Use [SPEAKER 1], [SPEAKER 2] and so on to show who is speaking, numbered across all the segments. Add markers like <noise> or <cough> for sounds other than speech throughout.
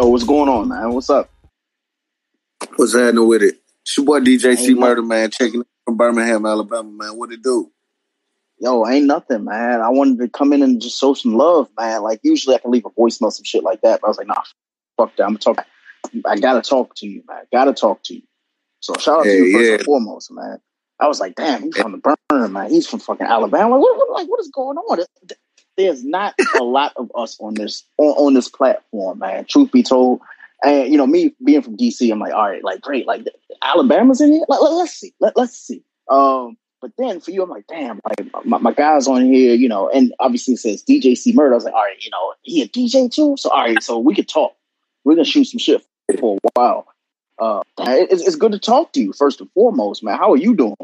[SPEAKER 1] Yo, what's going on, man? What's up?
[SPEAKER 2] What's happening with it? It's your boy DJ C Murder, man, checking in from Birmingham, Alabama, man. What it do?
[SPEAKER 1] Yo, ain't nothing, man. I wanted to come in and just show some love, man. Like usually I can leave a voicemail, some shit like that, but I was like, nah, fuck that. I'm talking. I gotta talk to you, man. Gotta talk to you. So shout out
[SPEAKER 2] Hey,
[SPEAKER 1] to you first
[SPEAKER 2] yeah.
[SPEAKER 1] and foremost, man. I was like, damn, he's from the burn, man. He's from fucking Alabama. Like, what, what, like, what is going on? There's not a lot of us on this on, on this platform, man. Truth be told, and you know, me being from DC, I'm like, all right, like great, like Alabama's in here. Like, let, us see, let, let's see. Um, but then for you, I'm like, damn, like my, my guys on here, you know, and obviously it says DJ C Murder. I was like, all right, you know, he a DJ too, so all right, so we could talk. We're gonna shoot some shit for a while. Uh, it's, it's good to talk to you first and foremost, man. How are you doing?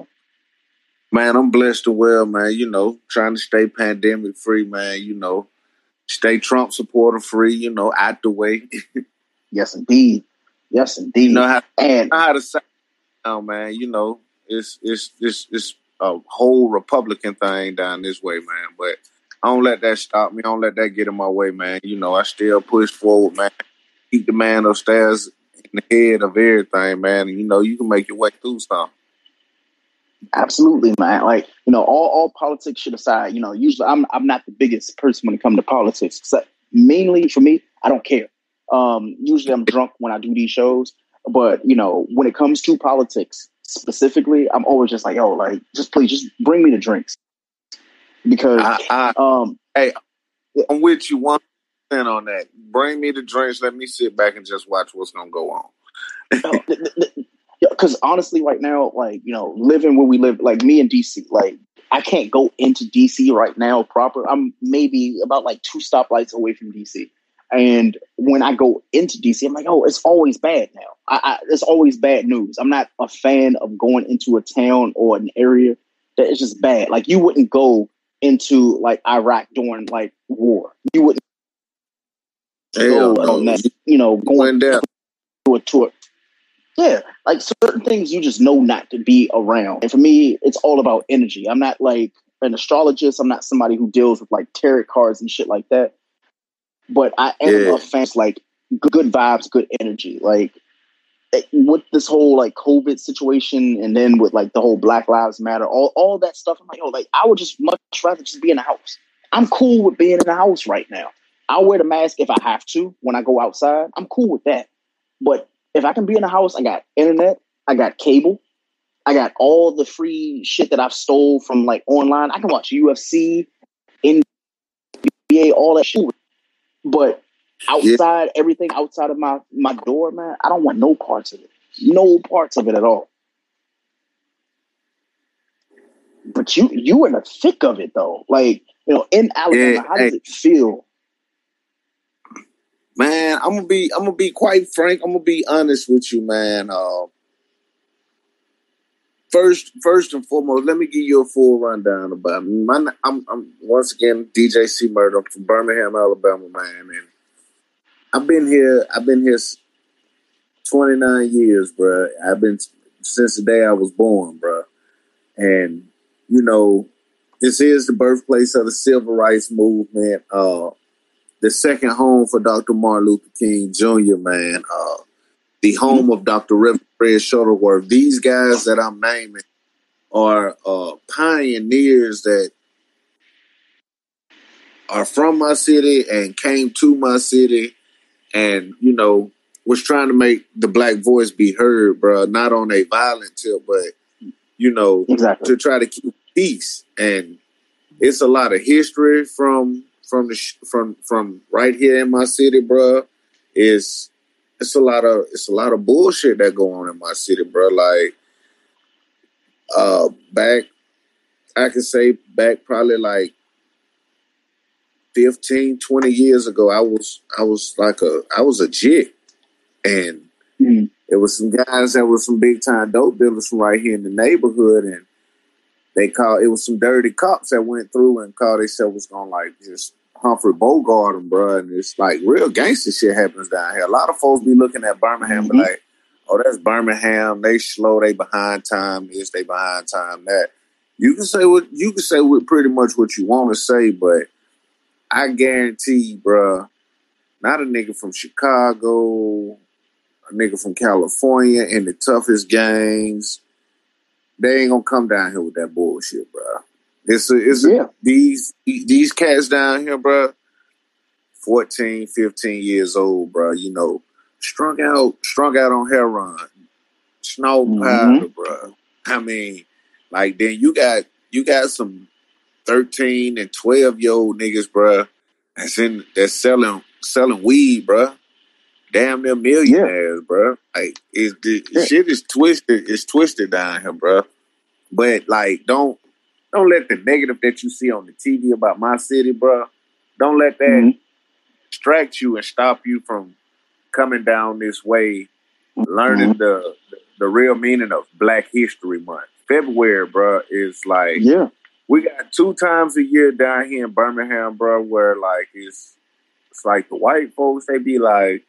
[SPEAKER 2] Man, I'm blessed and well, man. You know, trying to stay pandemic free, man. You know, stay Trump supporter free. You know, out the way. <laughs>
[SPEAKER 1] Yes, indeed. Yes, indeed.
[SPEAKER 2] You know how
[SPEAKER 1] and
[SPEAKER 2] know how to say oh man. You know, it's it's it's it's a whole Republican thing down this way, man. But I don't let that stop me. I don't let that get in my way, man. You know, I still push forward, man. Keep the man upstairs in the head of everything, man. And you know, you can make your way through stuff.
[SPEAKER 1] Absolutely, man. Like you know, all, all politics should aside, you know, usually I'm I'm not the biggest person when it comes to politics. So mainly for me, I don't care. Um, usually I'm drunk when I do these shows, but you know, when it comes to politics specifically, I'm always just like, yo, like, just please, just bring me the drinks because
[SPEAKER 2] I, I,
[SPEAKER 1] um, hey,
[SPEAKER 2] I'm with you one percent on that. Bring me the drinks. Let me sit back and just watch what's gonna go on.
[SPEAKER 1] Because honestly, right now, like you know, living where we live, like me in DC, like I can't go into DC right now proper. I'm maybe about like two stoplights away from DC, and when I go into DC, I'm like, oh, it's always bad now. I, I, it's always bad news. I'm not a fan of going into a town or an area that is just bad. Like you wouldn't go into like Iraq during like war. You wouldn't
[SPEAKER 2] Hell
[SPEAKER 1] go
[SPEAKER 2] no.
[SPEAKER 1] that, you know, going
[SPEAKER 2] down.
[SPEAKER 1] to a tour. Yeah, like certain things you just know not to be around. And for me, it's all about energy. I'm not like an astrologist. I'm not somebody who deals with like tarot cards and shit like that. But I am
[SPEAKER 2] Yeah.
[SPEAKER 1] a fan of like good, vibes, good energy. Like eh, with this whole like COVID situation, and then with like the whole Black Lives Matter, all all that stuff. I'm like, oh, like I would just much rather just be in the house. I'm cool with being in the house right now. I'll wear the mask if I have to when I go outside. I'm cool with that. But if I can be in the house, I got internet, I got cable, I got all the free shit that I've stole from like online. I can watch UFC, NBA, all that shit. But outside, everything outside of my my door, man, I don't want no parts of it. No parts of it at all. But you you in the thick of it though. Like, you know, in Alabama,
[SPEAKER 2] Yeah,
[SPEAKER 1] how does
[SPEAKER 2] hey.
[SPEAKER 1] it feel?
[SPEAKER 2] Man, I'm gonna be I'm gonna be quite frank. I'm gonna be honest with you, man. Uh, first, first and foremost, let me give you a full rundown about me. My, I'm, I'm once again DJ C Murder. From Birmingham, Alabama, man, and I've been here. I've been here 29 years, bro. I've been since the day I was born, bro. And you know, this is the birthplace of the civil rights movement. Uh, the second home for Dr. Martin Luther King Jr., man. Uh, the home of Dr. Reverend Fred Shuttlesworth. These guys that I'm naming are uh, pioneers that are from my city and came to my city and, you know, was trying to make the black voice be heard, bro. Not on a violent tip, but, you know,
[SPEAKER 1] Exactly.
[SPEAKER 2] to try to keep peace. And it's a lot of history from from the sh- from from right here in my city, bro. Is it's a lot of it's a lot of bullshit that go on in my city, bro. Like uh back I can say back probably like 15, 20 years ago, I was I was like a I was a jit. And
[SPEAKER 1] Mhm.
[SPEAKER 2] it was some guys that were some big time dope dealers from right here in the neighborhood and they called it was some dirty cops that went through and called themselves was gonna like just Humphrey Bogart them, bro. And it's like real gangster shit happens down here. A lot of folks be looking at Birmingham and
[SPEAKER 1] Mhm.
[SPEAKER 2] like, oh, that's Birmingham. They slow, they behind time, this, they behind time, that. You can say what you can say with pretty much what you want to say, but I guarantee, bruh, not a nigga from Chicago, a nigga from California in the toughest gangs. They ain't gonna come down here with that bullshit, bro. It's a, it's
[SPEAKER 1] Yeah.
[SPEAKER 2] a, these these cats down here, bro. 14, 15 years old, bro. You know, strung out, strung out on heroin, snow
[SPEAKER 1] Mhm.
[SPEAKER 2] powder, bro. I mean, like then you got you got some thirteen and twelve year old niggas, bro. That's in that's selling selling weed, bro. Damn near millionaires, bro. Like it's the
[SPEAKER 1] Yeah.
[SPEAKER 2] shit is twisted. It's twisted down here, bro. But like, don't don't let the negative that you see on the TV about my city, bro. Don't let that
[SPEAKER 1] Mhm.
[SPEAKER 2] distract you and stop you from coming down this way, learning
[SPEAKER 1] Mhm.
[SPEAKER 2] the the real meaning of Black History Month. February, bro, is like
[SPEAKER 1] Yeah.
[SPEAKER 2] we got two times a year down here in Birmingham, bro, where like it's it's like the white folks they be like,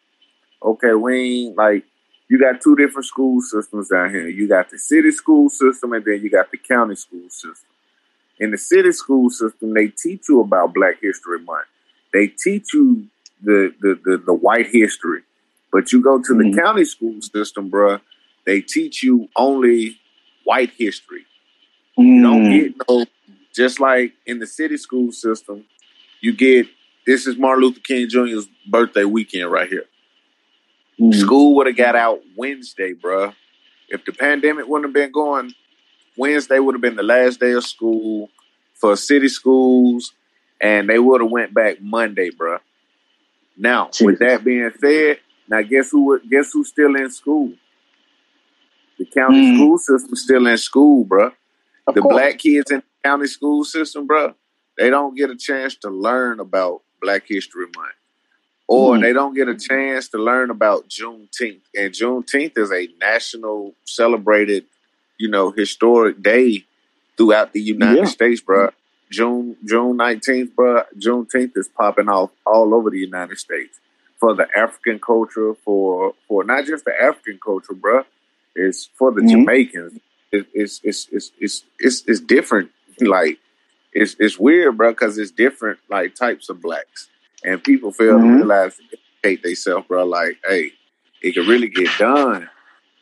[SPEAKER 2] okay, we ain't like you got two different school systems down here. You got the city school system and then you got the county school system. In the city school system, they teach you about Black History Month. They teach you the the the, the white history. But you go to
[SPEAKER 1] Mhm.
[SPEAKER 2] the county school system, bruh, they teach you only white history. You don't
[SPEAKER 1] Mm.
[SPEAKER 2] get no, just like in the city school system, you get this is Martin Luther King Jr.'s birthday weekend right here.
[SPEAKER 1] Mm.
[SPEAKER 2] School would have got out Wednesday, bruh. If the pandemic wouldn't have been going, Wednesday would have been the last day of school for city schools, and they would have went back Monday, bruh. Now, with that being said, now guess who? would- Guess who's still in school? The county
[SPEAKER 1] Mm.
[SPEAKER 2] school system's still in school, bruh
[SPEAKER 1] Of
[SPEAKER 2] the
[SPEAKER 1] course.
[SPEAKER 2] black kids in the county school system, bro, they don't get a chance to learn about Black History Month. Or
[SPEAKER 1] Mm.
[SPEAKER 2] they don't get a chance to learn about Juneteenth. And Juneteenth is a national celebrated, you know, historic day throughout the United
[SPEAKER 1] Yeah.
[SPEAKER 2] States, bro. June June nineteenth, bro. Juneteenth is popping off all over the United States for the African culture, for for not just the African culture, bro. It's for the
[SPEAKER 1] Mhm.
[SPEAKER 2] Jamaicans. It, it's, it's it's it's it's it's different. Like it's it's weird, bro, because it's different like types of blacks, and people fail to
[SPEAKER 1] Mhm.
[SPEAKER 2] realize hate themselves, bro. Like, hey, it can really get done.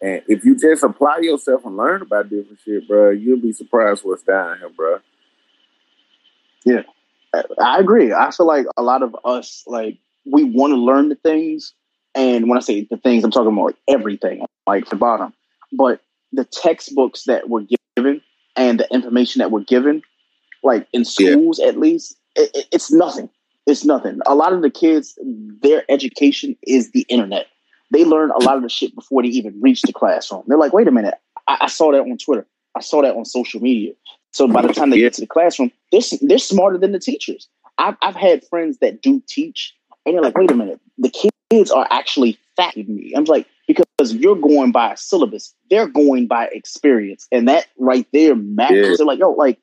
[SPEAKER 2] And if you just apply yourself and learn about different shit, bro, you'll be surprised what's down here, bro.
[SPEAKER 1] Yeah, I agree. I feel like a lot of us, like, we want to learn the things. And when I say the things, I'm talking about like everything, like the bottom. But the textbooks that were given and the information that were given, like in
[SPEAKER 2] Yeah.
[SPEAKER 1] schools at least, it, it- it's nothing. It's nothing. A lot of the kids, their education is the internet. They learn a lot of the shit before they even reach the classroom. They're like, wait a minute, I, I saw that on Twitter. I saw that on social media. So by the time they
[SPEAKER 2] Yeah.
[SPEAKER 1] get to the classroom, they're, they're smarter than the teachers. I've, I've had friends that do teach, and they're like, wait a minute, the kids are actually than me. I'm like, because you're going by a syllabus, they're going by experience. And that right there matters.
[SPEAKER 2] Yeah.
[SPEAKER 1] They're like, yo, like,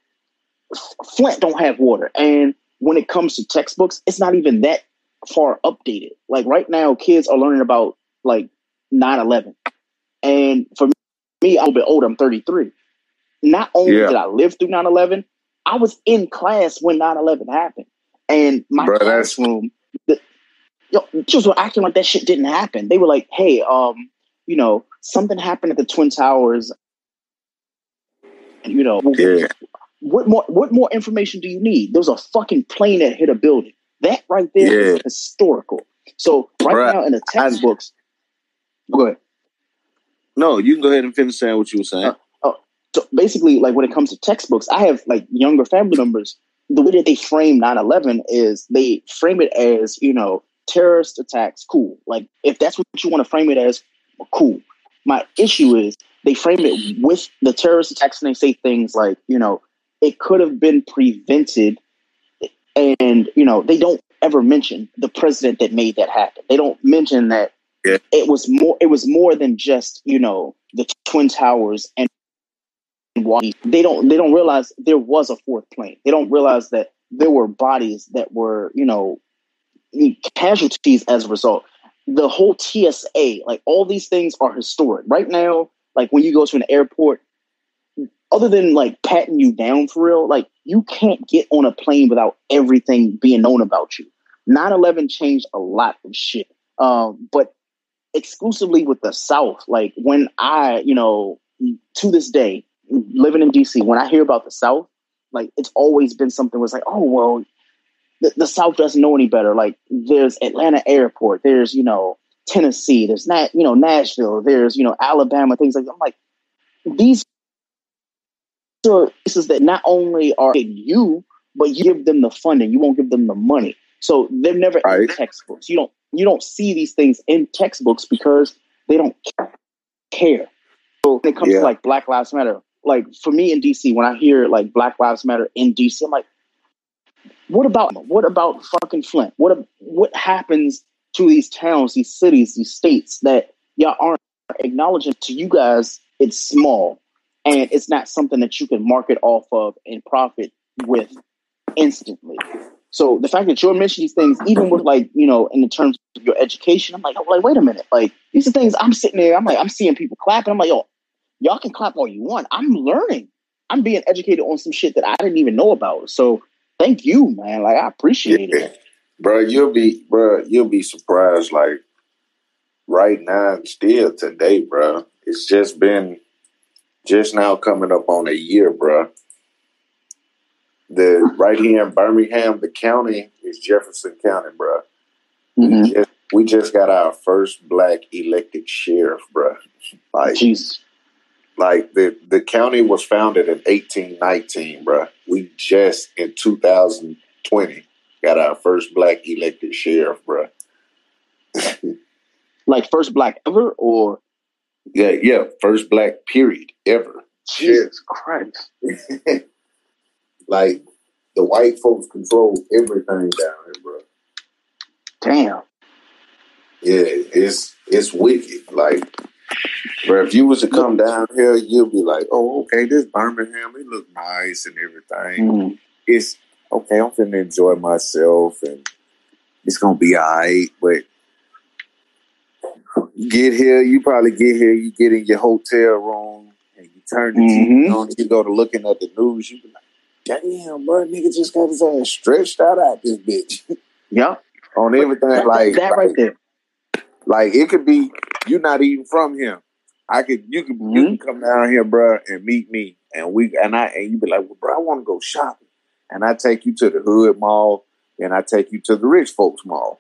[SPEAKER 1] Flint don't have water. And when it comes to textbooks, it's not even that far updated. Like right now, kids are learning about like 9 11. And for me, I'm a bit older, I'm 33. Not only
[SPEAKER 2] Yeah.
[SPEAKER 1] did I live through 9 11, I was in class when 9 11 happened. And my
[SPEAKER 2] that's-
[SPEAKER 1] classroom, the, yo, just were acting like that shit didn't happen. They were like, hey, um, you know, something happened at the Twin Towers. And, you know,
[SPEAKER 2] Yeah.
[SPEAKER 1] What more what more information do you need? There's a fucking plane that hit a building. That right there is
[SPEAKER 2] Yeah.
[SPEAKER 1] historical. So right
[SPEAKER 2] Bruh,
[SPEAKER 1] now in the textbooks, go ahead.
[SPEAKER 2] No, you can go ahead and finish saying what you were saying.
[SPEAKER 1] Uh, uh, so basically, like when it comes to textbooks, I have like younger family members. The way that they frame 9-11 is they frame it as, you know, terrorist attacks, cool. Like if that's what you want to frame it as, cool. My issue is they frame it with the terrorist attacks and they say things like, you know, it could have been prevented and you know, they don't ever mention the president that made that happen. They don't mention that
[SPEAKER 2] Yeah.
[SPEAKER 1] it was more it was more than just, you know, the twin towers and why they don't they don't realize there was a fourth plane. They don't realize that there were bodies that were, you know, casualties as a result. The whole TSA, like all these things are historic. Right now, like when you go to an airport, other than like patting you down for real, like you can't get on a plane without everything being known about you. 9-11 changed a lot of shit. Um, but exclusively with the South, like when I, you know, to this day, living in DC, when I hear about the South, like it's always been something was like, oh well, the, the South doesn't know any better. Like there's Atlanta Airport, there's you know Tennessee, there's not you know Nashville, there's you know Alabama, things like that. I'm like these are places that not only are you, but you give them the funding, you won't give them the money. So they're never right. in textbooks. You don't you don't see these things in textbooks because they don't care. So when it comes yeah. to like Black Lives Matter, like for me in DC, when I hear like Black Lives Matter in DC, I'm like, what about what about fucking Flint? What what happens to these towns, these cities, these states that y'all aren't acknowledging to you guys? It's small and it's not something that you can market off of and profit with instantly. So the fact that you're mentioning these things, even with like, you know, in the terms of your education, I'm like, I'm like, wait a minute. Like these are things I'm sitting there, I'm like, I'm seeing people clapping. I'm like, yo, y'all can clap all you want. I'm learning. I'm being educated on some shit that I didn't even know about. So thank you, man. Like I appreciate yeah. it.
[SPEAKER 2] Bro, you'll be bro, you'll be surprised. Like right now, still today, bro. It's just been just now coming up on a year, bro the right here in Birmingham, the county is Jefferson County, bro. Mm-hmm. We, just, we just got our first black elected sheriff, bro. Like,
[SPEAKER 1] Jeez.
[SPEAKER 2] like the the county was founded in 1819, bro. We just in 2020 got our first black elected sheriff, bro. <laughs>
[SPEAKER 1] like first black ever, or
[SPEAKER 2] yeah, yeah, first black period ever.
[SPEAKER 1] Jesus Christ. <laughs>
[SPEAKER 2] Like the white folks control everything down here, bro.
[SPEAKER 1] Damn.
[SPEAKER 2] Yeah, it's it's wicked. Like, bro, if you was to come down here, you'll be like, oh, okay, this Birmingham, it look nice and everything. Mm-hmm. It's okay. I'm finna enjoy myself, and it's gonna be alright. But get here, you probably get here, you get in your hotel room, and you turn the mm-hmm. TV on. You go to looking at the news, you be like damn, bro, nigga just got his ass stretched out at this bitch. <laughs>
[SPEAKER 1] Yeah,
[SPEAKER 2] On everything that, like
[SPEAKER 1] that right
[SPEAKER 2] like,
[SPEAKER 1] there.
[SPEAKER 2] Like it could be you're not even from him. I could you could mm-hmm. you can come down here, bro, and meet me, and we and I and you be like, well, bro, I want to go shopping, and I take you to the hood mall, and I take you to the rich folks mall.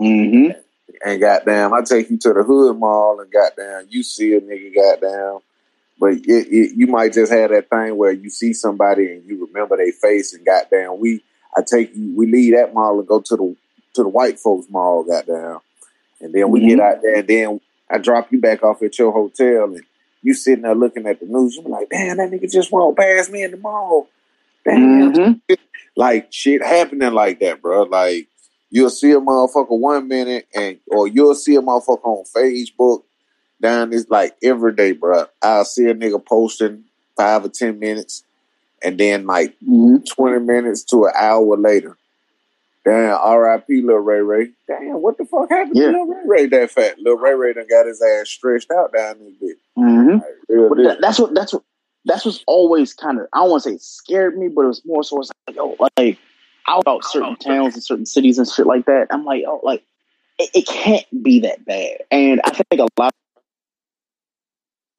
[SPEAKER 1] Mm-hmm.
[SPEAKER 2] And goddamn, I take you to the hood mall, and goddamn, you see a nigga goddamn but it, it, you might just have that thing where you see somebody and you remember their face and goddamn, we I take you, we leave that mall and go to the to the white folks mall, goddamn, and then we mm-hmm. get out there and then I drop you back off at your hotel and you sitting there looking at the news. You be like, damn, that nigga just walked past me in the mall. Damn, mm-hmm. like shit happening like that, bro. Like you'll see a motherfucker one minute and or you'll see a motherfucker on Facebook down this like every day, bro. I'll see a nigga posting five or ten minutes, and then like mm-hmm. twenty minutes to an hour later. Damn, R.I.P. Lil Ray Ray. Damn, what the fuck happened yeah. to Lil Ray Ray that fat? Lil Ray Ray done got his ass stretched out down this bit.
[SPEAKER 1] Mm-hmm. Like, that, that's what that's what that's what's always kind of I don't want to say scared me, but it was more so it's like oh like out about certain towns and certain cities and shit like that. I'm like oh like it, it can't be that bad, and I think a lot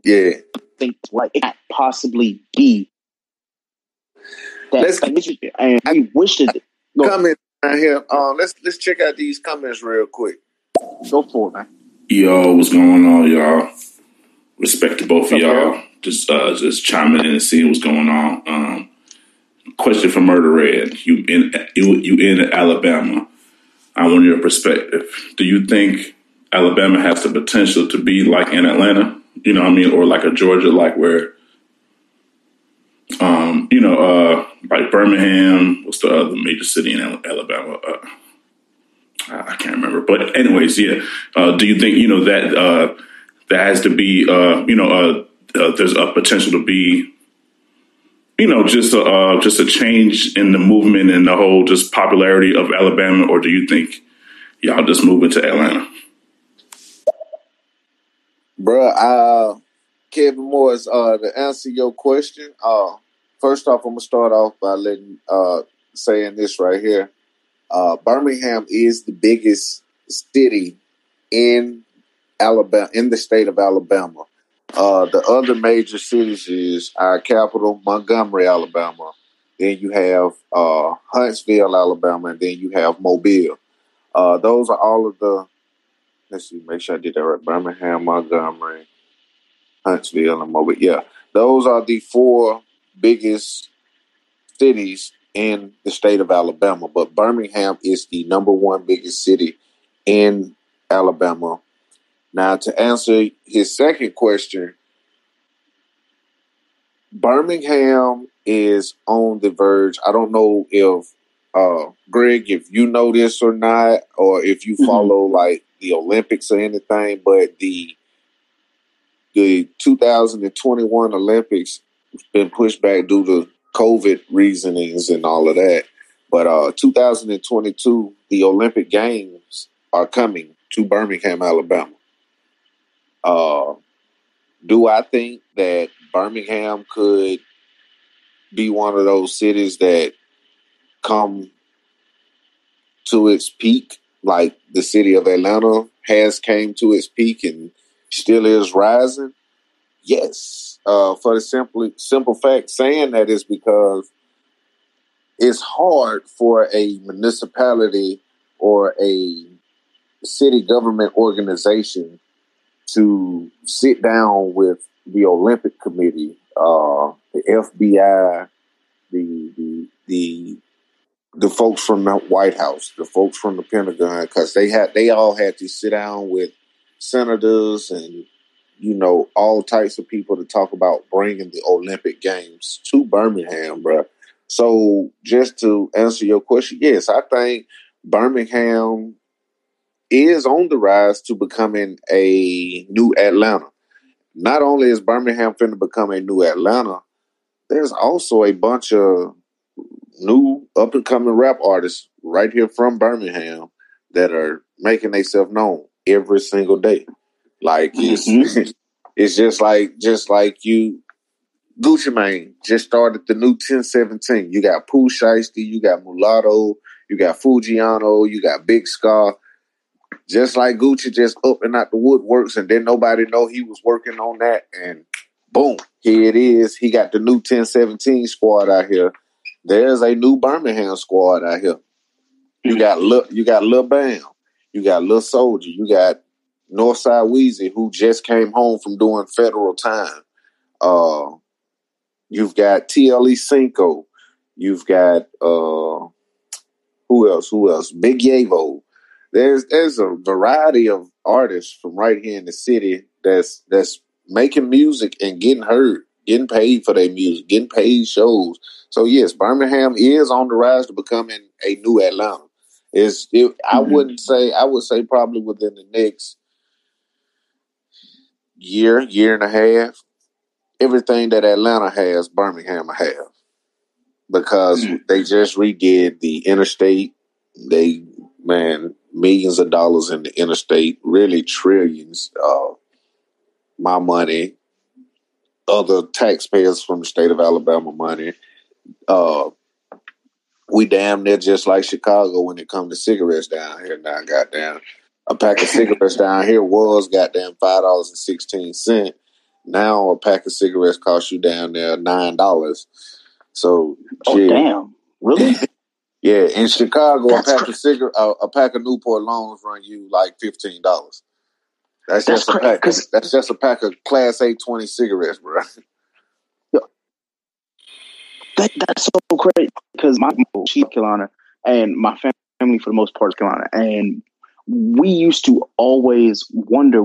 [SPEAKER 2] yeah.
[SPEAKER 1] Think like it can't possibly be that.
[SPEAKER 2] Let's,
[SPEAKER 1] and I wish it.
[SPEAKER 2] Comment down here. Uh, let's let's check out these comments real quick.
[SPEAKER 1] Go for it, man.
[SPEAKER 3] Yo, what's going on, y'all? Respect to both of y'all. Just uh, just chiming in and seeing what's going on. Um, question for Murder Red. You in you you in Alabama? I want your perspective. Do you think Alabama has the potential to be like in Atlanta? you know what I mean, or like a Georgia, like where, um, you know, uh, like Birmingham, what's the other major city in Alabama? Uh, I can't remember, but anyways, yeah. Uh, do you think you know that uh, that has to be, uh, you know, uh, uh, there's a potential to be, you know, just a uh, just a change in the movement and the whole just popularity of Alabama, or do you think y'all just moving to Atlanta?
[SPEAKER 2] Bro, uh, Kevin Morris, uh, to answer your question, uh, first off, I'm gonna start off by letting uh saying this right here. Uh, Birmingham is the biggest city in Alabama, in the state of Alabama. Uh, the other major cities is our capital, Montgomery, Alabama. Then you have uh, Huntsville, Alabama, and then you have Mobile. Uh, those are all of the. Let's see, make sure I did that right. Birmingham, Montgomery, Huntsville, and Mobile. Yeah, those are the four biggest cities in the state of Alabama. But Birmingham is the number one biggest city in Alabama. Now, to answer his second question, Birmingham is on the verge. I don't know if uh, Greg, if you know this or not, or if you mm-hmm. follow mm-hmm. like the Olympics or anything, but the the 2021 Olympics been pushed back due to COVID reasonings and all of that. But uh, 2022, the Olympic Games are coming to Birmingham, Alabama. Uh, do I think that Birmingham could be one of those cities that come to its peak, like the city of Atlanta has came to its peak and still is rising? Yes. Uh, for the simple simple fact, saying that is because it's hard for a municipality or a city government organization to sit down with the Olympic Committee, uh, the FBI, the the the the folks from the White House, the folks from the Pentagon, because they had they all had to sit down with senators and you know all types of people to talk about bringing the Olympic Games to Birmingham, bro. So just to answer your question, yes, I think Birmingham is on the rise to becoming a new Atlanta. Not only is Birmingham finna become a new Atlanta, there's also a bunch of new up and coming rap artists right here from Birmingham that are making themselves known every single day. Like it's mm-hmm. <laughs> it's just like just like you Gucci Mane just started the new 1017. You got Pooh Shiesty, you got Mulatto, you got Foogiano, you got Big Scarr. Just like Gucci just up and out the woodworks and then nobody know he was working on that and boom, here it is. He got the new 1017 squad out here there's a new Birmingham squad out here. You got look, you got Lil Bam, you got Lil Soldier, you got Northside Weezy, who just came home from doing federal time. Uh, you've got TLE Cinco, you've got uh, who else? Who else? Big Yavo. There's there's a variety of artists from right here in the city that's that's making music and getting heard getting paid for their music, getting paid shows. So yes, Birmingham is on the rise to becoming a new Atlanta. Is it, mm-hmm. I wouldn't say I would say probably within the next year, year and a half, everything that Atlanta has, Birmingham have. Because mm-hmm. they just redid the interstate. They man, millions of dollars in the interstate, really trillions. Uh, my money, other taxpayers from the state of Alabama money. Uh, we damn near just like Chicago when it comes to cigarettes down here. Now, goddamn, a pack of cigarettes down here was goddamn five dollars and sixteen cent. Now a pack of cigarettes cost you down there nine dollars. So,
[SPEAKER 1] oh gee. damn, really? <laughs>
[SPEAKER 2] yeah, in Chicago, That's a pack of cigarette, uh, a pack of Newport Longs run you like fifteen dollars. That's, that's just a pack. Of, that's just a pack of Class A twenty cigarettes, bro.
[SPEAKER 1] That that's so crazy because my she's Carolina and my family for the most part is Carolina, and we used to always wonder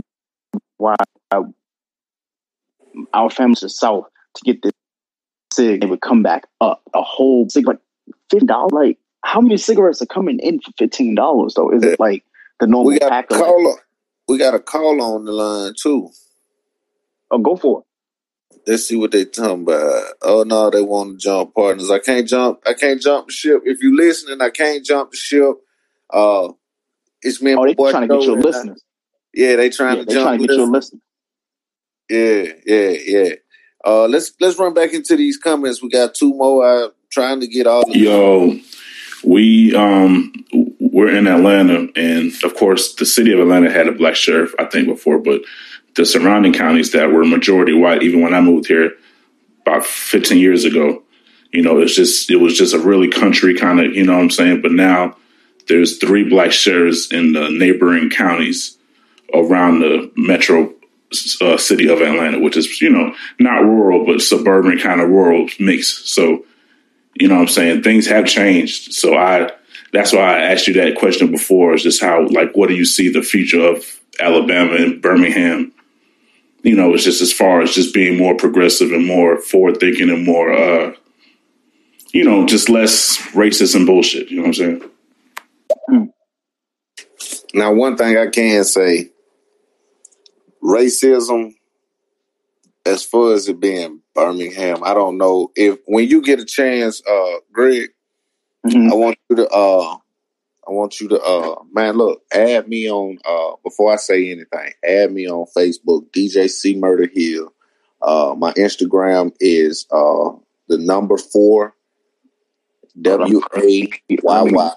[SPEAKER 1] why our families the South to get this cig, they would come back up a whole cig, like fifty dollars. Like how many cigarettes are coming in for fifteen dollars though? Is it like the normal
[SPEAKER 2] we got
[SPEAKER 1] pack?
[SPEAKER 2] Call up. We got a call on the line too.
[SPEAKER 1] Oh, go for it.
[SPEAKER 2] Let's see what they talking about. Oh no, they want to jump partners. I can't jump. I can't jump the ship. If you listening, I can't jump the ship. Uh, it's me and
[SPEAKER 1] oh,
[SPEAKER 2] my
[SPEAKER 1] boy. trying to get your listeners.
[SPEAKER 2] yeah, they trying yeah, to jump.
[SPEAKER 1] Trying to get your listeners.
[SPEAKER 2] Yeah, yeah, yeah. Uh, let's let's run back into these comments. We got two more. I'm trying to get all.
[SPEAKER 3] Yo, we um we're in Atlanta, and of course, the city of Atlanta had a black sheriff, I think, before, but the surrounding counties that were majority white, even when I moved here about 15 years ago, you know, it's just it was just a really country kind of, you know what I'm saying. But now there's three black sheriffs in the neighboring counties around the metro uh, city of Atlanta, which is you know not rural but suburban kind of rural mix. So you know what I'm saying things have changed. So I that's why I asked you that question before. Is just how like what do you see the future of Alabama and Birmingham? You know, it's just as far as just being more progressive and more forward thinking and more, uh, you know, just less racist and bullshit. You know what I'm saying?
[SPEAKER 2] Now, one thing I can say racism as far as it being Birmingham, I don't know if when you get a chance, uh, Greg,
[SPEAKER 1] Mhm.
[SPEAKER 2] I want you to uh I want you to uh man look, add me on uh before I say anything, add me on Facebook, DJ C Murder Hill. Uh my Instagram is uh the number four W A Y Y.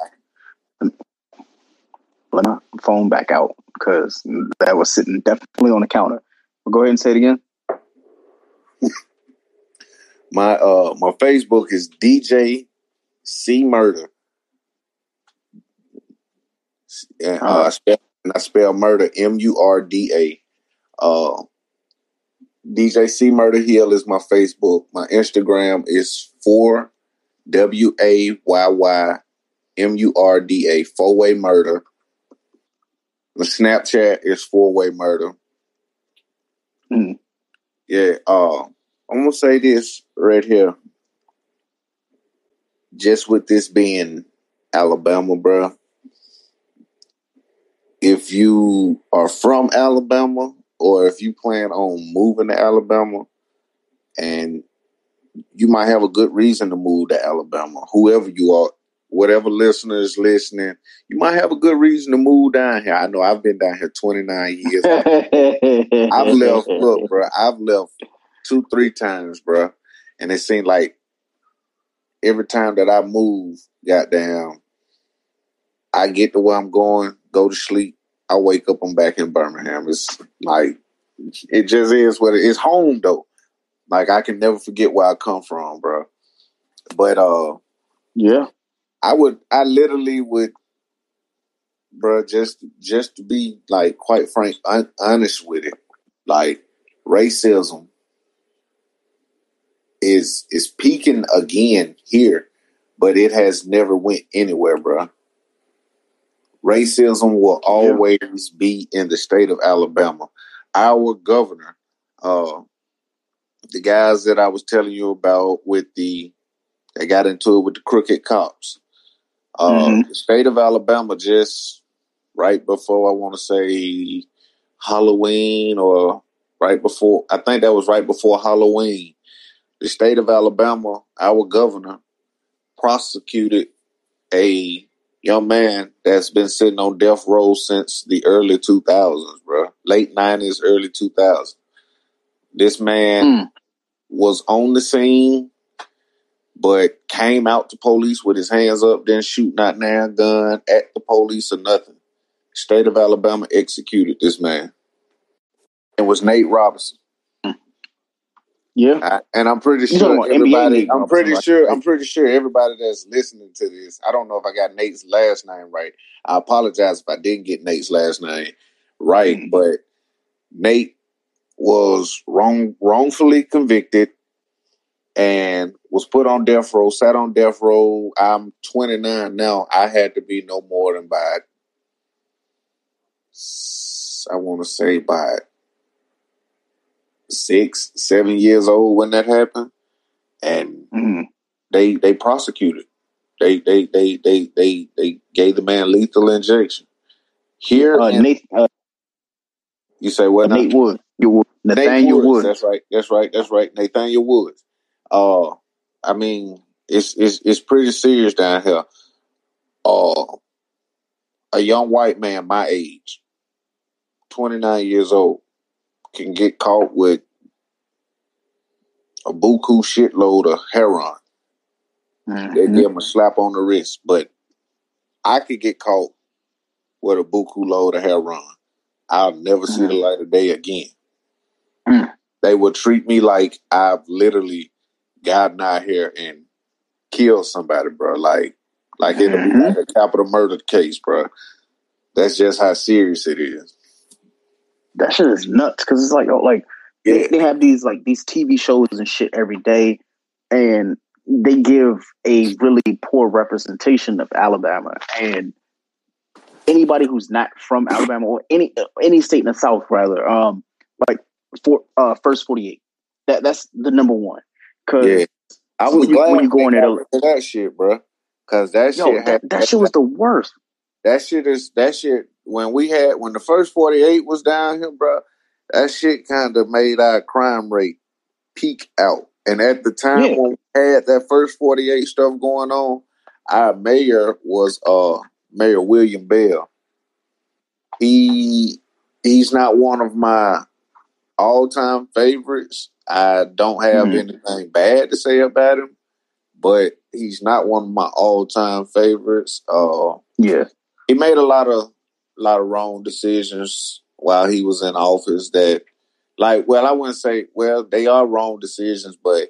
[SPEAKER 1] Let my phone back out because that was sitting definitely on the counter. But go ahead and say it again.
[SPEAKER 2] My uh my Facebook is DJ C Murder. And uh, I spell and I spell murder M U R D A. Uh DJ C Murder Hill is my Facebook. My Instagram is four W A Y Y M U R D A four way murder. My Snapchat is four way murder.
[SPEAKER 1] Mm.
[SPEAKER 2] Yeah, uh I'm gonna say this right here. Just with this being Alabama, bruh. If you are from Alabama or if you plan on moving to Alabama and you might have a good reason to move to Alabama, whoever you are, whatever listener is listening, you might have a good reason to move down here. I know I've been down here 29 years. <laughs> I've left, look, bro, I've left two, three times, bro. And it seemed like every time that I move, goddamn, I get to where I'm going, go to sleep, I wake up, I'm back in Birmingham. It's like, it just is what it is. home, though. Like, I can never forget where I come from, bro. But, uh,
[SPEAKER 1] yeah.
[SPEAKER 2] I would, I literally would, bro, just, just to be like, quite frank, un- honest with it, like, racism is is peaking again here, but it has never went anywhere, bro. Racism will always be in the state of Alabama. Our governor, uh, the guys that I was telling you about with the, they got into it with the crooked cops. Uh,
[SPEAKER 1] Mhm.
[SPEAKER 2] The state of Alabama just right before I want to say Halloween or right before I think that was right before Halloween. The state of Alabama, our governor, prosecuted a young man that's been sitting on death row since the early 2000s, bro. Late 90s, early 2000s. This man
[SPEAKER 1] Mm.
[SPEAKER 2] was on the scene, but came out to police with his hands up, didn't shoot not now gun at the police or nothing. State of Alabama executed this man. It was Nate Robinson.
[SPEAKER 1] Yeah.
[SPEAKER 2] I, and I'm pretty sure everybody. I'm pretty sure. I'm pretty sure everybody that's listening to this. I don't know if I got Nate's last name right. I apologize if I didn't get Nate's last name right.
[SPEAKER 1] Mhm.
[SPEAKER 2] But Nate was wrong, wrongfully convicted, and was put on death row. Sat on death row. I'm 29 now. I had to be no more than by. I want to say by six, seven years old when that happened, and
[SPEAKER 1] Mhm.
[SPEAKER 2] they they prosecuted. They they they they they they gave the man lethal injection. Here,
[SPEAKER 1] Uh,
[SPEAKER 2] in-
[SPEAKER 1] Nate, uh,
[SPEAKER 2] you say what?
[SPEAKER 1] Nate Wood. You Wood.
[SPEAKER 2] Nate
[SPEAKER 1] Nathaniel
[SPEAKER 2] Woods.
[SPEAKER 1] Wood.
[SPEAKER 2] That's right. That's right. That's right. Nathaniel Woods. Uh, I mean, it's it's it's pretty serious down here. Uh, a young white man my age, twenty nine years old, can get caught with a buku shitload of heroin. Mm-hmm. They give him a slap on the wrist. But I could get caught with a buku load of heroin. I'll never mm-hmm. see the mm-hmm. light of day again. Mm. They would treat me like I've literally gotten out here and killed somebody, bro. Like, like it'll be like mm-hmm. a capital murder case, bro. That's just how serious it is.
[SPEAKER 1] That shit is nuts because it's like, oh, like yeah. they, they have these like these TV shows and shit every day, and they give a really poor representation of Alabama and anybody who's not from Alabama or any any state in the South rather um like for uh first 48 that that's the number one cuz yeah.
[SPEAKER 2] I was when glad you, when you go in there that shit bro cuz that
[SPEAKER 1] yo,
[SPEAKER 2] shit
[SPEAKER 1] that, that shit was the worst
[SPEAKER 2] that shit is that shit when we had when the first 48 was down here bro that shit kind of made our crime rate peak out and at the time yeah. when we had that first 48 stuff going on, our mayor was uh Mayor William Bell. He he's not one of my all time favorites. I don't have mm-hmm. anything bad to say about him, but he's not one of my all time favorites. Uh
[SPEAKER 1] yeah.
[SPEAKER 2] He made a lot of a lot of wrong decisions while he was in office that like, well, I wouldn't say, well, they are wrong decisions, but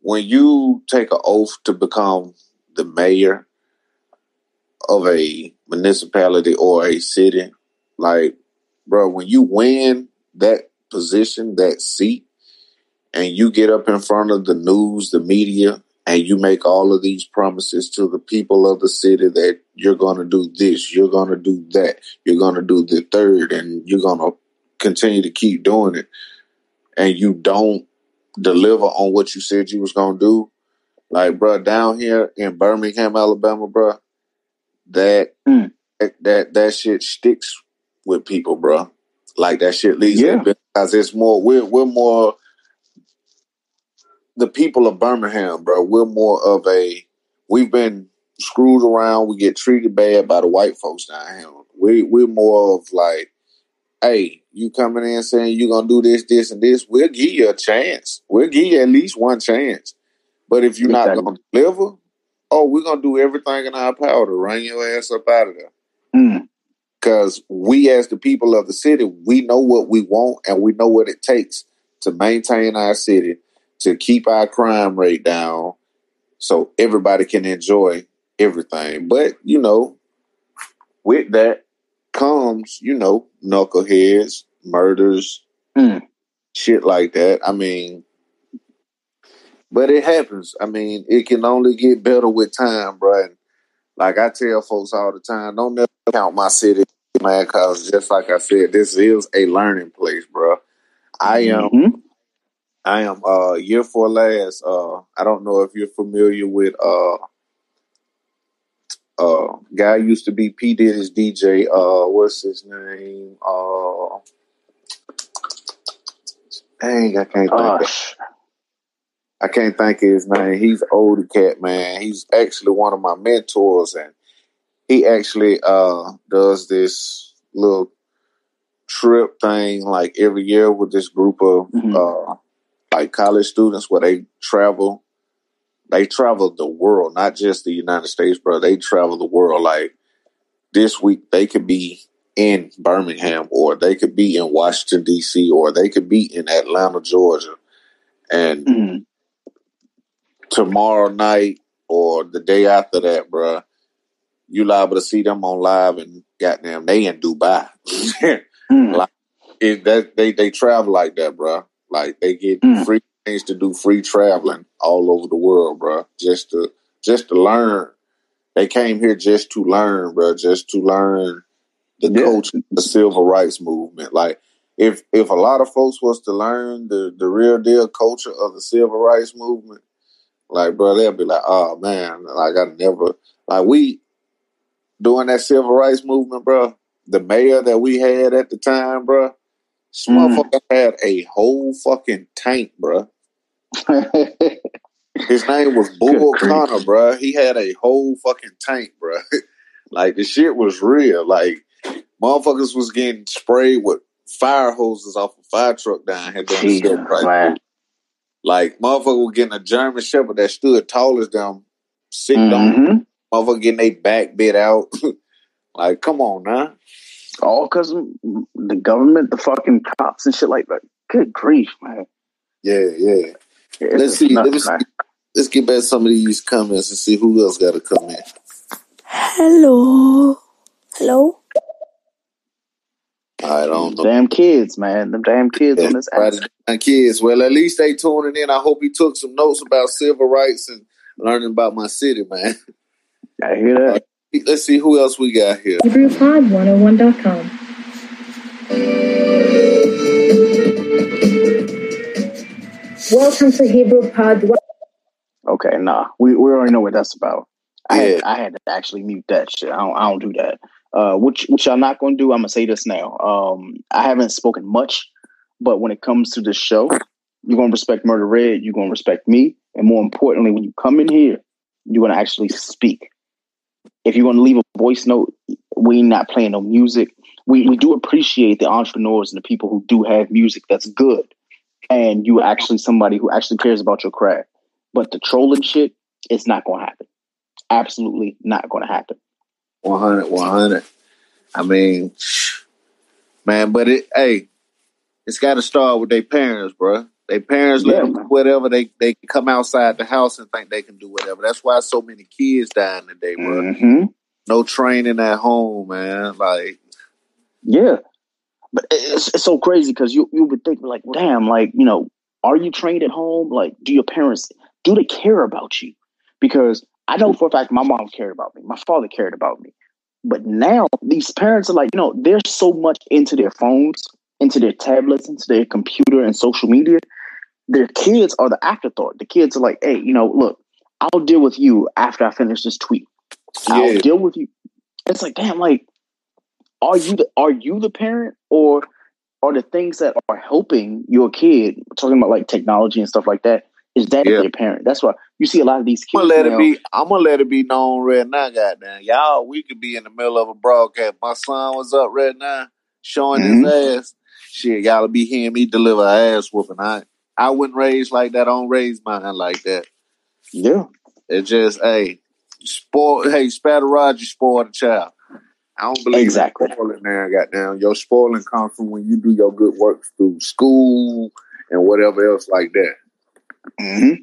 [SPEAKER 2] when you take an oath to become the mayor of a municipality or a city, like, bro, when you win that position, that seat, and you get up in front of the news, the media, and you make all of these promises to the people of the city that you're going to do this, you're going to do that, you're going to do the third, and you're going to continue to keep doing it and you don't deliver on what you said you was gonna do, like bro, down here in Birmingham, Alabama, bro, that mm. that that shit sticks with people, bro. Like that shit leaves yeah. because it's more we're we're more the people of Birmingham, bro. We're more of a we've been screwed around. We get treated bad by the white folks down here. We we're more of like hey, you coming in saying you're gonna do this, this, and this, we'll give you a chance. We'll give you at least one chance. But if you're exactly. not gonna deliver, oh, we're gonna do everything in our power to run your ass up out of there. Mm. Cause we as the people of the city, we know what we want and we know what it takes to maintain our city, to keep our crime rate down, so everybody can enjoy everything. But you know, with that, comes, you know, knuckleheads, murders, mm. shit like that. I mean, but it happens. I mean, it can only get better with time, bro. And like I tell folks all the time, don't never count my city, man, because just like I said, this is a learning place, bro. I am. Mm-hmm. I am uh year four last. Uh I don't know if you're familiar with uh uh, guy used to be P Diddy's DJ. Uh, what's his name? Uh, dang, I can't think. Of, I can't think of his name. He's older cat man. He's actually one of my mentors, and he actually uh does this little trip thing like every year with this group of mm-hmm. uh like college students where they travel they travel the world, not just the United States, bro. They travel the world. Like this week, they could be in Birmingham, or they could be in Washington D.C., or they could be in Atlanta, Georgia, and mm-hmm. tomorrow night or the day after that, bro, you liable to see them on live and goddamn they in Dubai. <laughs> mm. like, it, that they they travel like that, bro. Like they get mm. free things to do free traveling all over the world, bro. Just to just to learn. They came here just to learn, bro. Just to learn the yeah. culture, the civil rights movement. Like if if a lot of folks was to learn the the real deal culture of the civil rights movement, like bro, they'll be like, oh man, like I never like we doing that civil rights movement, bro. The mayor that we had at the time, bro, this mm. motherfucker had a whole fucking tank, bro. His name was Bull Connor, bro. He had a whole fucking tank, bro. <laughs> like the shit was real. Like motherfuckers was getting sprayed with fire hoses off a fire truck down here. Jesus, right? Like motherfucker was getting a German Shepherd that stood tall as them, sick
[SPEAKER 1] Mm-hmm.
[SPEAKER 2] on motherfucker getting their back bit out. <laughs> like, come on now.
[SPEAKER 1] All because the government, the fucking cops and shit like that. Good grief, man.
[SPEAKER 2] Yeah, yeah.
[SPEAKER 1] It's
[SPEAKER 2] Let's see.
[SPEAKER 1] nuts,
[SPEAKER 2] Let me see.
[SPEAKER 1] man.
[SPEAKER 2] Let's get back some of these comments and see who else got to come in.
[SPEAKER 4] Hello. Hello.
[SPEAKER 2] I don't know.
[SPEAKER 1] Damn kids, man. Them damn kids on this app.
[SPEAKER 2] Right, kids. Well, at least they tuning in. I hope he took some notes about civil rights and learning about my city, man.
[SPEAKER 1] I hear that.
[SPEAKER 2] Let's see who else we got here.
[SPEAKER 5] HebrewPod101.com. Welcome to Hebrew Pod.
[SPEAKER 1] Okay, nah. We we already know what that's about. I had I had to actually mute that shit. I don't I don't do that. Uh which which I'm not gonna do, I'm gonna say this now. Um I haven't spoken much, but when it comes to this show, you're gonna respect Murder Red, you're gonna respect me, and more importantly, when you come in here, you're gonna actually speak. If you're gonna leave a voice note, we not playing no music. We we do appreciate the entrepreneurs and the people who do have music that's good. And you actually somebody who actually cares about your craft. But the trolling shit, it's not going to happen. Absolutely not going to happen.
[SPEAKER 2] 100, 100. I mean, man, but it, hey, it's got to start with their parents, bro. Their parents let
[SPEAKER 1] Yeah,
[SPEAKER 2] them do whatever. They they come outside the house and think they can do whatever. That's why so many kids dying today, bro.
[SPEAKER 1] hmm
[SPEAKER 2] No training at home, man. Like,
[SPEAKER 1] Yeah, but it's, it's so crazy because you you would think like, damn, like you know, are you trained at home? Like, do your parents do they care about you? Because I know for a fact my mom cared about me, my father cared about me, but now these parents are like, you know, they're so much into their phones, into their tablets, into their computer and social media. Their kids are the afterthought. The kids are like, hey, you know, look, I'll deal with you after I finish this tweet. I'll deal with you. It's like, damn, like, are you the are you the parent or are the things that are helping your kid talking about like technology and stuff like that? Is that
[SPEAKER 2] yeah.
[SPEAKER 1] their parent? That's why you see a lot of these
[SPEAKER 2] I'm
[SPEAKER 1] kids
[SPEAKER 2] gonna let it be. I'm gonna let it be known right now, goddamn. Y'all, we could be in the middle of a broadcast. My son was up right now, showing
[SPEAKER 1] Mhm.
[SPEAKER 2] his ass. Shit, y'all be hearing me deliver ass whooping. I, I wouldn't raise like that. I don't raise mine like that.
[SPEAKER 1] Yeah,
[SPEAKER 2] It just, hey, spoil. Hey, Spatter Roger spoiled the child. I don't believe
[SPEAKER 1] exactly.
[SPEAKER 2] in spoiling now, goddamn. Your spoiling comes from when you do your good work through school and whatever else like that.
[SPEAKER 1] hmm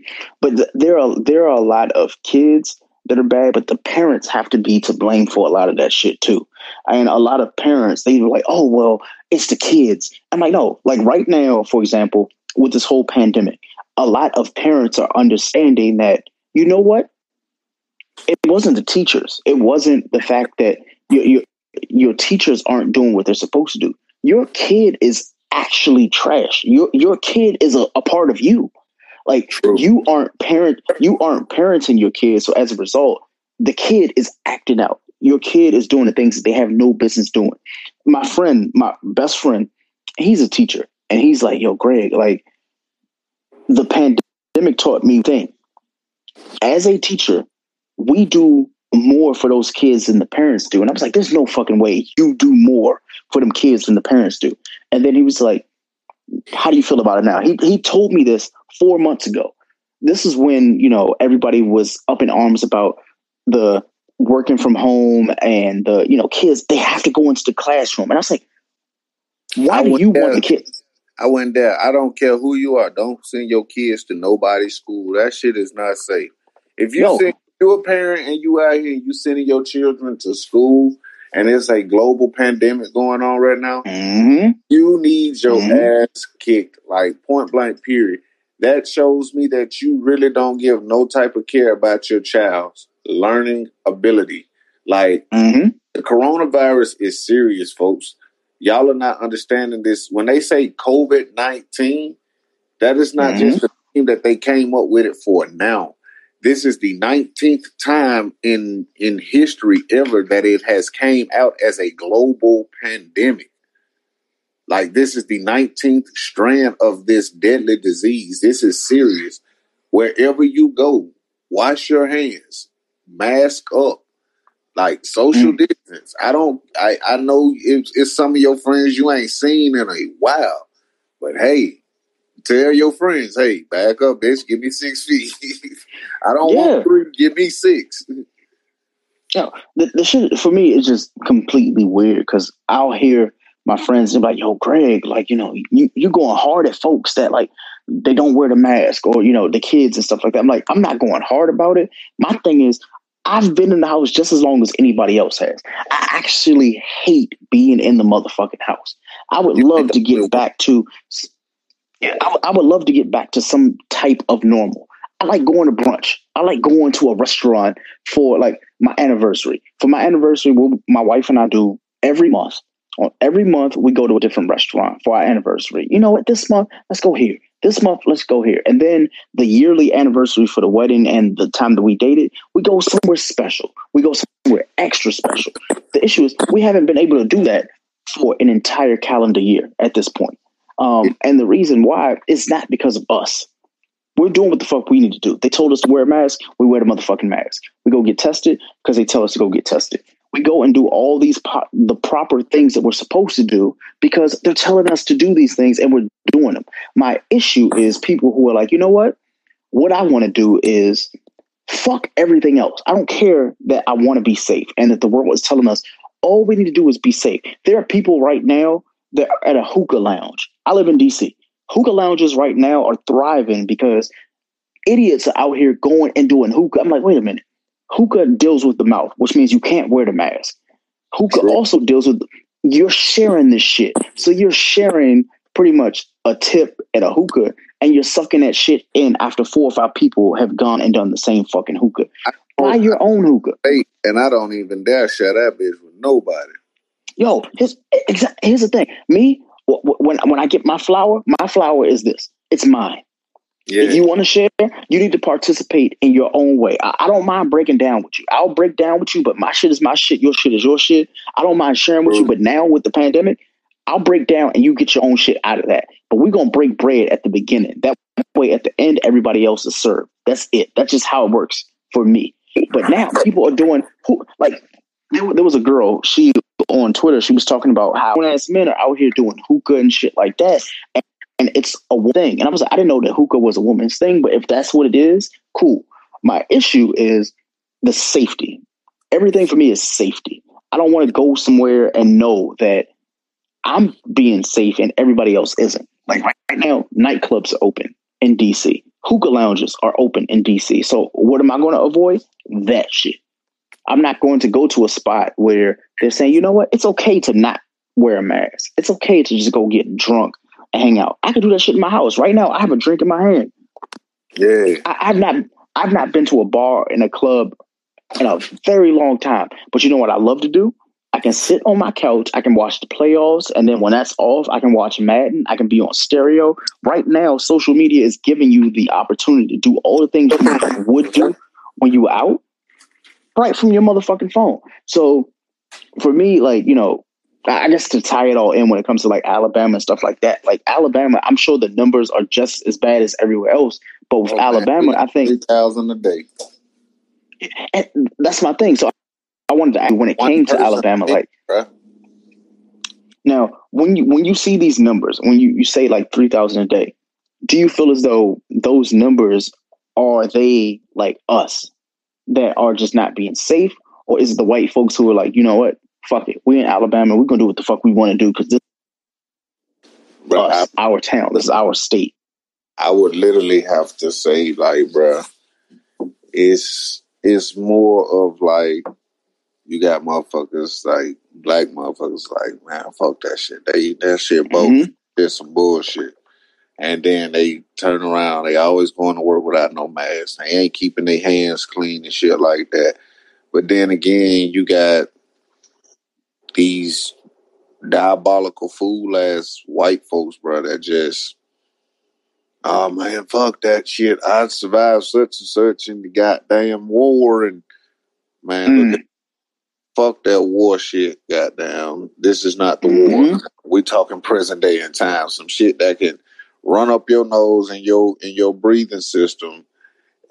[SPEAKER 1] But th- there are there are a lot of kids that are bad, but the parents have to be to blame for a lot of that shit too. And a lot of parents they were like, "Oh well, it's the kids." I'm like, no. Like right now, for example, with this whole pandemic, a lot of parents are understanding that you know what? It wasn't the teachers. It wasn't the fact that your your, your teachers aren't doing what they're supposed to do. Your kid is actually trash. Your your kid is a, a part of you. Like
[SPEAKER 2] True.
[SPEAKER 1] you aren't parent you aren't parenting your kid, so as a result, the kid is acting out. Your kid is doing the things that they have no business doing. My friend, my best friend, he's a teacher, and he's like, "Yo, Greg, like the pandemic taught me thing. As a teacher, we do more for those kids than the parents do." And I was like, "There's no fucking way you do more for them kids than the parents do." And then he was like, "How do you feel about it now?" He he told me this four months ago. This is when you know everybody was up in arms about the working from home and the you know kids they have to go into the classroom. And I was like, why
[SPEAKER 2] I
[SPEAKER 1] do you want the kids?
[SPEAKER 2] I went there. I don't care who you are. Don't send your kids to nobody's school. That shit is not safe. If you
[SPEAKER 1] No.
[SPEAKER 2] send you a parent and you out here and you sending your children to school and it's a global pandemic going on right now,
[SPEAKER 1] hmm
[SPEAKER 2] you need your
[SPEAKER 1] Mhm.
[SPEAKER 2] ass kicked, like point blank, period. That shows me that you really don't give no type of care about your child's learning ability. Like
[SPEAKER 1] hmm
[SPEAKER 2] the coronavirus is serious, folks. Y'all are not understanding this. When they say COVID 19, that is not
[SPEAKER 1] Mhm.
[SPEAKER 2] just the thing that they came up with it for now. This is the 19th time in in history ever that it has came out as a global pandemic. Like this is the 19th strand of this deadly disease. This is serious. Wherever you go, wash your hands, mask up, like social
[SPEAKER 1] Mm.
[SPEAKER 2] distance. I don't. I I know it's, it's some of your friends you ain't seen in a while, but hey, tell your friends, hey, back up, bitch, give me six feet. <laughs> I don't
[SPEAKER 1] Yeah.
[SPEAKER 2] want three, give me six.
[SPEAKER 1] No, the, the shit for me is just completely weird because I'll hear my friends be like, "Yo, Greg, like you know, you you going hard at folks that like they don't wear the mask or you know the kids and stuff like that." I'm like, I'm not going hard about it. My thing is, I've been in the house just as long as anybody else has. I actually hate being in the motherfucking house. I would love to get back to. Yeah, I would- I would love to get back to some type of normal. I like going to brunch. I like going to a restaurant for like my anniversary. For my anniversary, we'll, my wife and I do every month. On every month, we go to a different restaurant for our anniversary. You know what? This month, let's go here. This month, let's go here. And then the yearly anniversary for the wedding and the time that we dated, we go somewhere special. We go somewhere extra special. The issue is we haven't been able to do that for an entire calendar year at this point. Um, and the reason why is not because of us. We're doing what the fuck we need to do. They told us to wear a mask. We wear the motherfucking mask. We go get tested because they tell us to go get tested. We go and do all these po- the proper things that we're supposed to do because they're telling us to do these things and we're doing them. My issue is people who are like, you know what? What I want to do is fuck everything else. I don't care that I want to be safe and that the world is telling us all we need to do is be safe. There are people right now that are at a hookah lounge. I live in DC. Hookah lounges right now are thriving because idiots are out here going and doing hookah. I'm like, wait a minute. Hookah deals with the mouth, which means you can't wear the mask. Hookah also deals with you're sharing this shit. So you're sharing pretty much a tip at a hookah and you're sucking that shit in after four or five people have gone and done the same fucking hookah. Buy your own hookah.
[SPEAKER 2] Hey, and I don't even dare share that bitch with nobody.
[SPEAKER 1] Yo, here's, here's the thing. Me, wh- wh- when when I get my flower, my flower is this. It's mine.
[SPEAKER 2] Yeah.
[SPEAKER 1] If you want to share, you need to participate in your own way. I, I don't mind breaking down with you. I'll break down with you, but my shit is my shit. Your shit is your shit. I don't mind sharing with you, but now with the pandemic, I'll break down and you get your own shit out of that. But we're gonna break bread at the beginning. That way, at the end, everybody else is served. That's it. That's just how it works for me. But now people are doing who like there, there was a girl. She on Twitter. She was talking about how ass men are out here doing hookah and shit like that, and, and it's a thing. And I was like, I didn't know that hookah was a woman's thing, but if that's what it is, cool. My issue is the safety. Everything for me is safety. I don't want to go somewhere and know that I'm being safe and everybody else isn't. Like right, now, nightclubs are open in DC. Hookah lounges are open in DC. So what am I going to avoid? That shit. I'm not going to go to a spot where they're saying, you know what, it's okay to not wear a mask. It's okay to just go get drunk hang out. I can do that shit in my house right now. I have a drink in my hand.
[SPEAKER 2] Yeah.
[SPEAKER 1] I, I've not I've not been to a bar in a club in a very long time. But you know what I love to do? I can sit on my couch, I can watch the playoffs, and then when that's off, I can watch Madden, I can be on stereo. Right now, social media is giving you the opportunity to do all the things you would do when you were out, right from your motherfucking phone. So for me, like, you know, I guess to tie it all in when it comes to like Alabama and stuff like that, like Alabama, I'm sure the numbers are just as bad as everywhere else. But with
[SPEAKER 2] Oh, man.
[SPEAKER 1] Alabama, I think
[SPEAKER 2] Three thousand a day.
[SPEAKER 1] and that's my thing. So I wanted to ask when it
[SPEAKER 2] One
[SPEAKER 1] came to Alabama, like
[SPEAKER 2] bruh.
[SPEAKER 1] now when you when you see these numbers, when you, you say like three thousand a day, do you feel as though those numbers are they like us that are just not being safe, or is it the white folks who are like, you know what, fuck it, we in Alabama, we're gonna do what the fuck we want to do because this is
[SPEAKER 2] Bruh, I,
[SPEAKER 1] our town, this is our state.
[SPEAKER 2] I would literally have to say, like, bruh, it's it's more of like you got motherfuckers like black motherfuckers like, man, fuck that shit. They that shit both
[SPEAKER 1] Mhm.
[SPEAKER 2] is some bullshit. And then they turn around, they always going to work without no mask. They ain't keeping their hands clean and shit like that. But then again, you got these diabolical fool ass white folks, bro, that just oh man, fuck that shit. I survived such and such in the goddamn war and man,
[SPEAKER 1] Mm.
[SPEAKER 2] look at fuck that war shit, goddamn. This is not the war.
[SPEAKER 1] Mhm.
[SPEAKER 2] We talking present day and time. Some shit that can run up your nose and your in your breathing system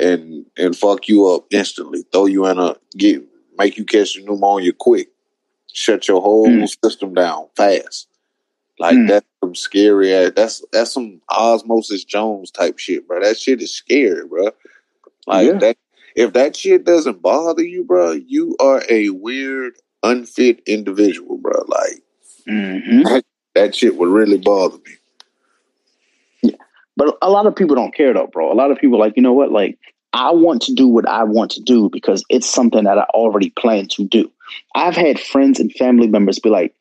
[SPEAKER 2] and and fuck you up instantly. Throw you in a get make you catch pneumonia quick. Shut your whole
[SPEAKER 1] Mm.
[SPEAKER 2] system down fast. Like
[SPEAKER 1] Mm.
[SPEAKER 2] that's some scary ass. That's that's some Osmosis Jones type shit, bro. That shit is scary, bro. Like
[SPEAKER 1] Yeah.
[SPEAKER 2] that. If that shit doesn't bother you, bro, you are a weird, unfit individual, bro. Like
[SPEAKER 1] hmm
[SPEAKER 2] that shit would really bother me.
[SPEAKER 1] Yeah, But a lot of people don't care though, bro. A lot of people like, you know what? Like, I want to do what I want to do because it's something that I already plan to do. I've had friends and family members be like,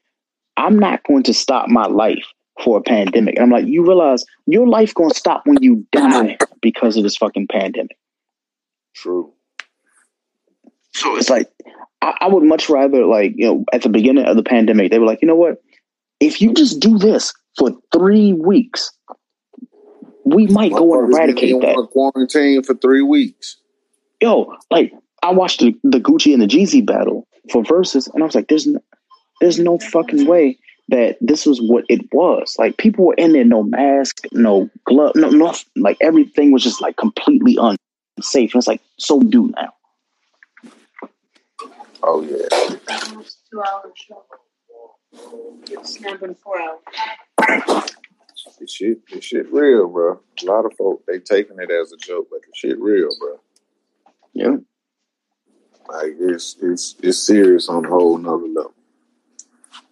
[SPEAKER 1] I'm not going to stop my life for a pandemic. And I'm like, you realize your life gonna stop when you die because of this fucking pandemic.
[SPEAKER 2] True.
[SPEAKER 1] So it's like I, I would much rather like, you know, at the beginning of the pandemic, they were like, you know what? If you just do this for three weeks, we might go and eradicate that.
[SPEAKER 2] quarantine for three weeks.
[SPEAKER 1] yo, like I watched the, the Gucci and the Jeezy battle for Verzuz, and I was like, there's no, there's no fucking way that this was what it was. Like people were in there, no mask, no glove, no nothing. Like everything was just like completely unsafe. And it's like, so do now.
[SPEAKER 2] Oh yeah.
[SPEAKER 4] Two hours show. It's now been four hours.
[SPEAKER 2] This shit, this shit real, bro. A lot of folk they taking it as a joke, but the shit real, bro.
[SPEAKER 1] Yeah.
[SPEAKER 2] Like it's it's it's serious on a whole nother level.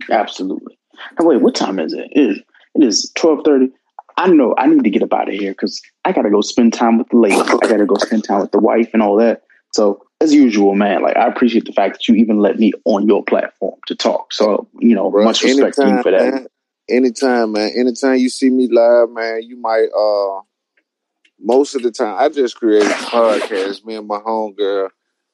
[SPEAKER 1] Absolutely. Now wait, what time is it? It is it is twelve thirty. I know I need to get up out of here because I gotta go spend time with the lady. I gotta go spend time with the wife and all that. So as usual, man, like I appreciate the fact that you even let me on your platform to talk. So, you know,
[SPEAKER 2] Bro,
[SPEAKER 1] much respect to you for that.
[SPEAKER 2] Man, anytime, man. Anytime you see me live, man, you might uh most of the time I just create a podcast, me and my homegirl.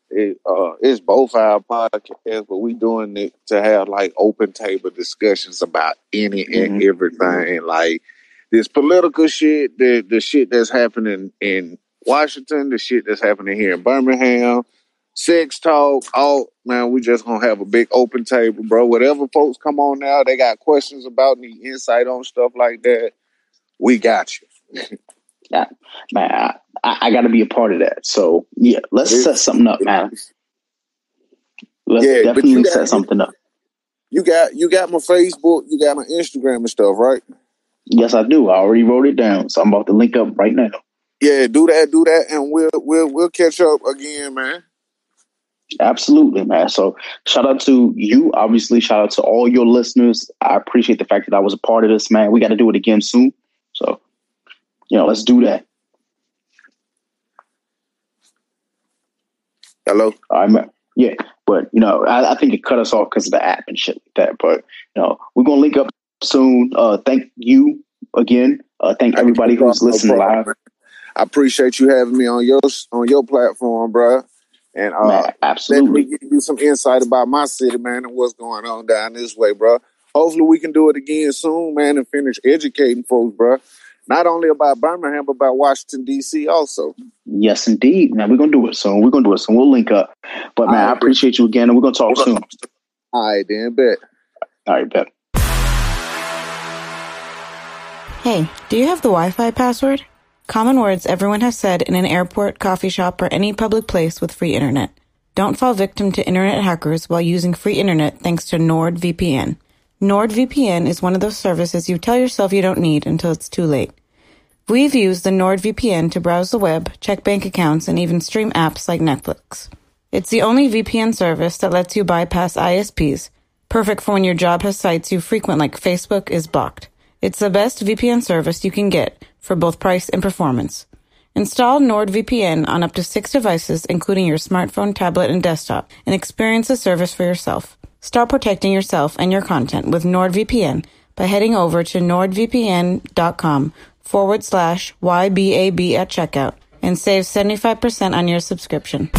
[SPEAKER 2] It uh it's both our podcasts, but we doing it to have like open table discussions about any and
[SPEAKER 1] Mhm.
[SPEAKER 2] everything. Like this political shit, the the shit that's happening in Washington, the shit that's happening here in Birmingham, sex talk, all man, we just gonna have a big open table, bro. Whatever folks come on now, they got questions about, need insight on stuff like that. We got you. <laughs>
[SPEAKER 1] Man, I, I, I gotta be a part of that. So yeah, let's
[SPEAKER 2] It-
[SPEAKER 1] set something up, man. Let's
[SPEAKER 2] Yeah,
[SPEAKER 1] definitely
[SPEAKER 2] got-
[SPEAKER 1] set something up.
[SPEAKER 2] You got you got my Facebook, you got my Instagram and stuff, right?
[SPEAKER 1] Yes, I do. I already wrote it down. So I'm about to link up right now.
[SPEAKER 2] Yeah, do that, do that, and we'll we'll we'll catch up again, man.
[SPEAKER 1] Absolutely, man. So shout out to you. Obviously, shout out to all your listeners. I appreciate the fact that I was a part of this, man. We got to do it again soon. So, you know, let's do that.
[SPEAKER 2] Hello.
[SPEAKER 1] All right, man. Yeah, but you know, I, I think it cut us off because of the app and shit like that. But you know, we're gonna link up soon. Uh, thank you again. Uh, thank everybody who's listening live.
[SPEAKER 2] I appreciate you having me on your on your platform, bro. And uh,
[SPEAKER 1] man,
[SPEAKER 2] let me give you some insight about my city, man, and what's going on down this way, bro. Hopefully, we can do it again soon, man, and finish educating folks, bro. Not only about Birmingham, but about Washington D.C. also.
[SPEAKER 1] Yes, indeed, Now, We're gonna do it soon. We're gonna do it soon. We'll link up. But man, I
[SPEAKER 2] Alright.
[SPEAKER 1] appreciate you again, and we're gonna talk soon.
[SPEAKER 2] All right, then, bet.
[SPEAKER 1] All right, bet.
[SPEAKER 6] Hey, do you have the Wi Fi password? Common words everyone has said in an airport, coffee shop, or any public place with free internet. Don't fall victim to internet hackers while using free internet thanks to NordVPN. NordVPN is one of those services you tell yourself you don't need until it's too late. We've used the NordVPN to browse the web, check bank accounts, and even stream apps like Netflix. It's the only VPN service that lets you bypass ISPs, perfect for when your job has sites you frequent like Facebook is blocked. It's the best VPN service you can get for both price and performance. Install NordVPN on up to six devices, including your smartphone, tablet, and desktop, and experience the service for yourself. Start protecting yourself and your content with NordVPN by heading over to nordvpn.com forward slash YBAB at checkout and save 75% on your subscription.